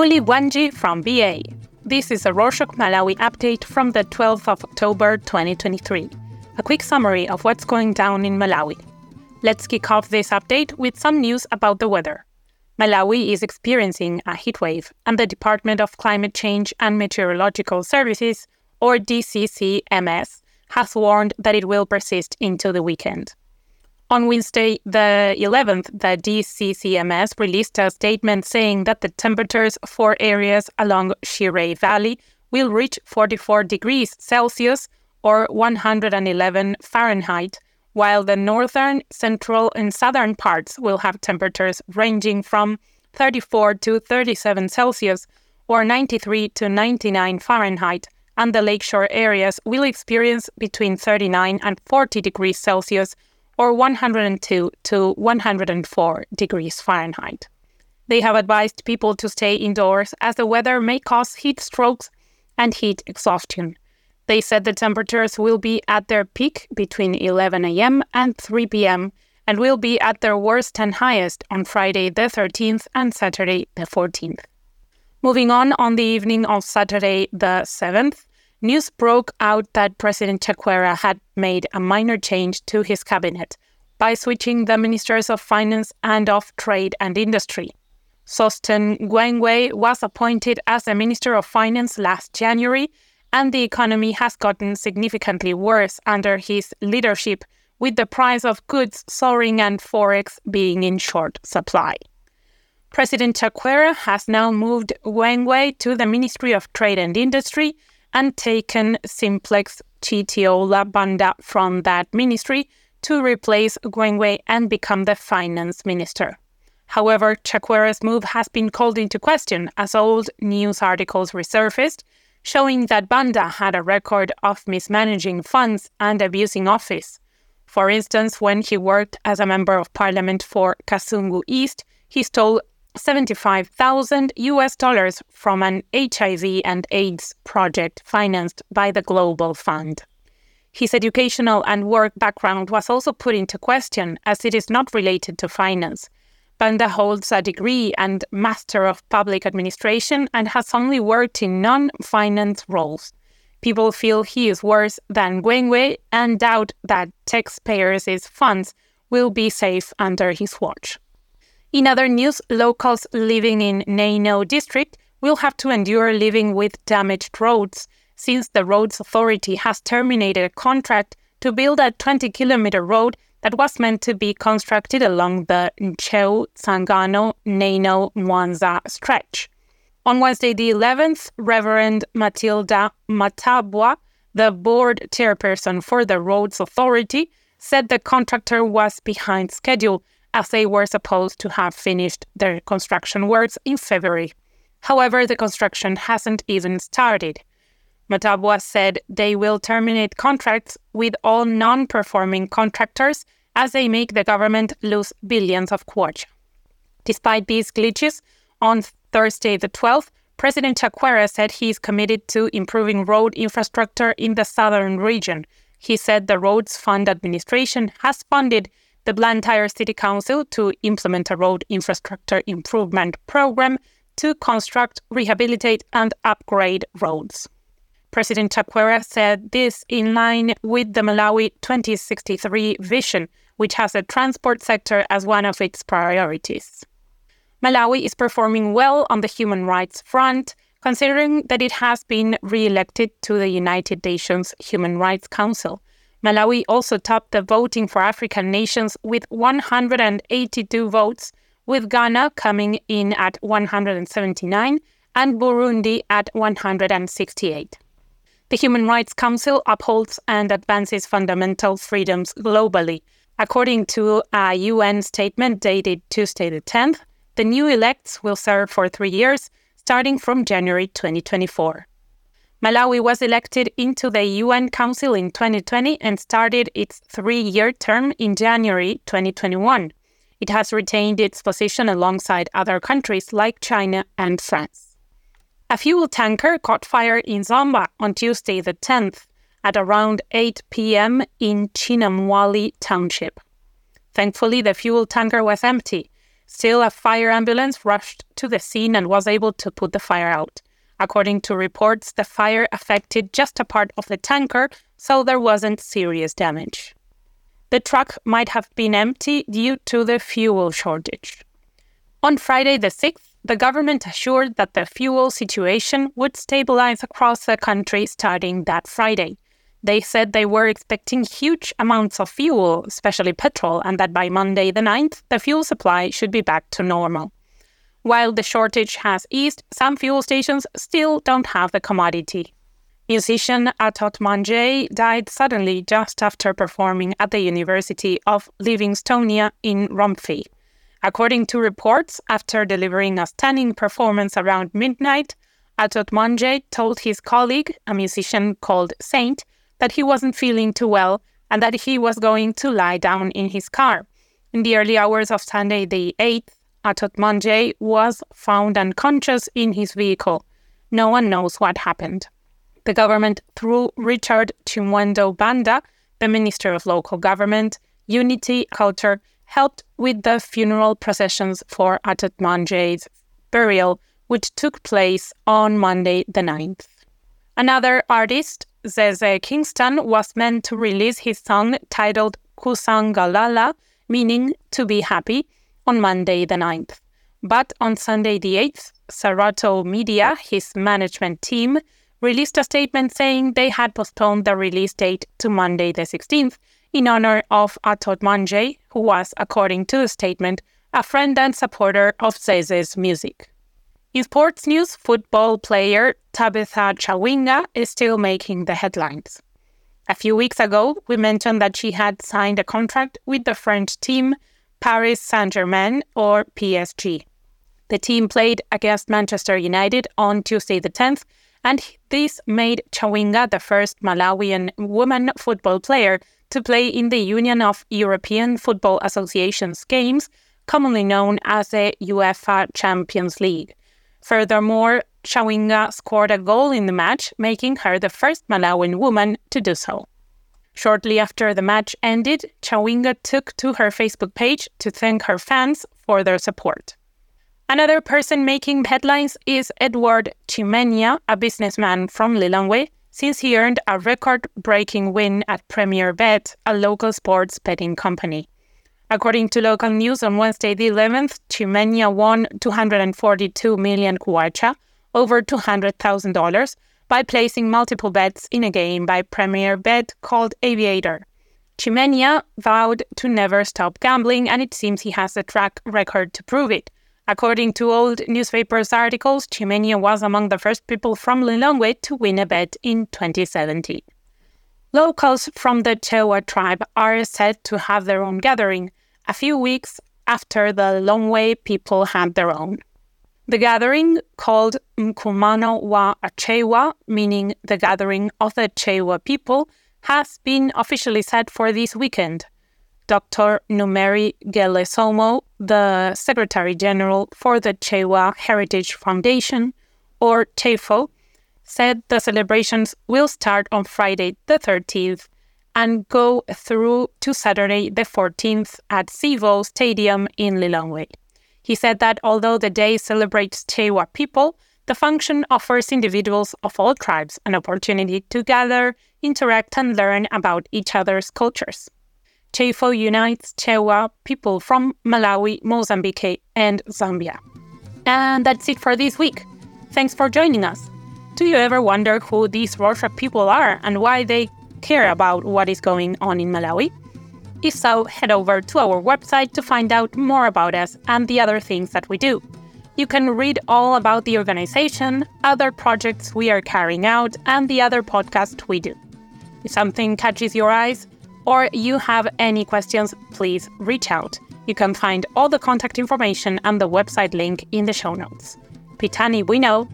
Muli Wanji from BA. This is a Rorshok Malawi update from the 12th of October 2023. A quick summary of what's going down in Malawi. Let's kick off this update with some news about the weather. Malawi is experiencing a heat wave, and the Department of Climate Change and Meteorological Services, or DCCMS, has warned that it will persist into the weekend. On Wednesday, the 11th, the DCCMS released a statement saying that the temperatures for areas along Shire Valley will reach 44 degrees Celsius or 111 Fahrenheit, while the northern, central, and southern parts will have temperatures ranging from 34 to 37 Celsius or 93 to 99 Fahrenheit, and the lakeshore areas will experience between 39 and 40 degrees Celsius or 102 to 104 degrees Fahrenheit. They have advised people to stay indoors as the weather may cause heat strokes and heat exhaustion. They said the temperatures will be at their peak between 11 a.m. and 3 p.m. and will be at their worst and highest on Friday the 13th and Saturday the 14th. Moving on, on the evening of Saturday the 7th, news broke out that President Chakwera had made a minor change to his cabinet by switching the ministers of finance and of trade and industry. Sosten Gwengwe was appointed as the Minister of Finance last January, and the economy has gotten significantly worse under his leadership, with the price of goods soaring and forex being in short supply. President Chakwera has now moved Gwengwe to the Ministry of Trade and Industry and taken Simplex Chithyola Banda from that ministry to replace Gwengwe and become the finance minister. However, Chakwera's move has been called into question as old news articles resurfaced, showing that Banda had a record of mismanaging funds and abusing office. For instance, when he worked as a member of parliament for Kasungu East, he stole 75,000 US dollars from an HIV and AIDS project financed by the Global Fund. His educational and work background was also put into question as it is not related to finance. Banda holds a degree and Master of Public Administration and has only worked in non finance roles. People feel he is worse than Gwengwe and doubt that taxpayers' funds will be safe under his watch. In other news, locals living in Neno district will have to endure living with damaged roads since the Roads Authority has terminated a contract to build a 20 kilometer road that was meant to be constructed along the Ntcheu Tsangano Neno Mwanza stretch. On Wednesday, the 11th, Reverend Matilda Matabwa, the board chairperson for the Roads Authority, said the contractor was behind schedule as they were supposed to have finished their construction works in February. However, the construction hasn't even started. Matabwa said they will terminate contracts with all non performing contractors as they make the government lose billions of kwacha. Despite these glitches, on Thursday the 12th, President Chakwera said he is committed to improving road infrastructure in the southern region. He said the Roads Fund Administration has funded the Blantyre City Council to implement a road infrastructure improvement program to construct, rehabilitate, and upgrade roads. President Chakwera said this in line with the Malawi 2063 vision, which has the transport sector as one of its priorities. Malawi is performing well on the human rights front, considering that it has been re elected to the United Nations Human Rights Council. Malawi also topped the voting for African nations with 182 votes, with Ghana coming in at 179 and Burundi at 168. The Human Rights Council upholds and advances fundamental freedoms globally. According to a UN statement dated Tuesday the 10th, the new elects will serve for three years, starting from January 2024. Malawi was elected into the UN Council in 2020 and started its three year term in January 2021. It has retained its position alongside other countries like China and France. A fuel tanker caught fire in Zomba on Tuesday, the 10th, at around 8 p.m. in Chinamwali Township. Thankfully, the fuel tanker was empty. Still, a fire ambulance rushed to the scene and was able to put the fire out. According to reports, the fire affected just a part of the tanker, so there wasn't serious damage. The truck might have been empty due to the fuel shortage. On Friday the 6th, the government assured that the fuel situation would stabilize across the country starting that Friday. They said they were expecting huge amounts of fuel, especially petrol, and that by Monday the 9th, the fuel supply should be back to normal. While the shortage has eased, some fuel stations still don't have the commodity. Musician Atoht Manje died suddenly just after performing at the University of Livingstonia in Rumphi. According to reports, after delivering a stunning performance around midnight, Atoht Manje told his colleague, a musician called Saint, that he wasn't feeling too well and that he was going to lie down in his car. In the early hours of Sunday, the 8th, Atoht Manje was found unconscious in his vehicle. No one knows what happened. The government, through Richard Chimwendo Banda, the Minister of Local Government, Unity, Culture, helped with the funeral processions for Atoht Manje's burial, which took place on Monday the 9th. Another artist, Zeze Kingston was meant to release his song titled Kusangalala, meaning to be happy, on Monday the 9th. But on Sunday the 8th, Serato Media, his management team, released a statement saying they had postponed the release date to Monday the 16th in honor of Atoht who was, according to the statement, a friend and supporter of Zeze's music. In sports news, football player Tabitha Chawinga is still making the headlines. A few weeks ago, we mentioned that she had signed a contract with the French team Paris Saint Germain, or PSG. The team played against Manchester United on Tuesday the 10th, and this made Chawinga the first Malawian woman football player to play in the Union of European Football Associations games, commonly known as the UEFA Champions League. Furthermore, Chawinga scored a goal in the match, making her the first Malawian woman to do so. Shortly after the match ended, Chawinga took to her Facebook page to thank her fans for their support. Another person making headlines is Edward Chimenya, a businessman from Lilongwe, since he earned a record breaking win at Premier Bet, a local sports betting company. According to local news on Wednesday the 11th, Chimenya won 242 million kwacha, over $200,000, by placing multiple bets in a game by Premier Bet called Aviator. Chimenya vowed to never stop gambling, and it seems he has a track record to prove it. According to old newspapers articles, Chimenya was among the first people from Lilongwe to win a bet in 2017. Locals from the Chewa tribe are said to have their own gathering, a few weeks after the Lhomwe people had their own. The gathering, called Mkumano wa Achewa, meaning the gathering of the Chewa people, has been officially set for this weekend. Dr. Numeri Gelesomo, the Secretary General for the Chewa Heritage Foundation, or CHEFO, said the celebrations will start on Friday the 13th and go through to Saturday the 14th at Civo Stadium in Lilongwe. He said that although the day celebrates Chewa people, the function offers individuals of all tribes an opportunity to gather, interact, and learn about each other's cultures. CHEFO unites Chewa people from Malawi, Mozambique, and Zambia. And that's it for this week. Thanks for joining us. Do you ever wonder who these Rorshok people are and why they care about what is going on in Malawi? If so, head over to our website to find out more about us and the other things that we do. You can read all about the organization, other projects we are carrying out, and the other podcasts we do. If something catches your eyes or you have any questions, please reach out. You can find all the contact information and the website link in the show notes. Pitani, we know.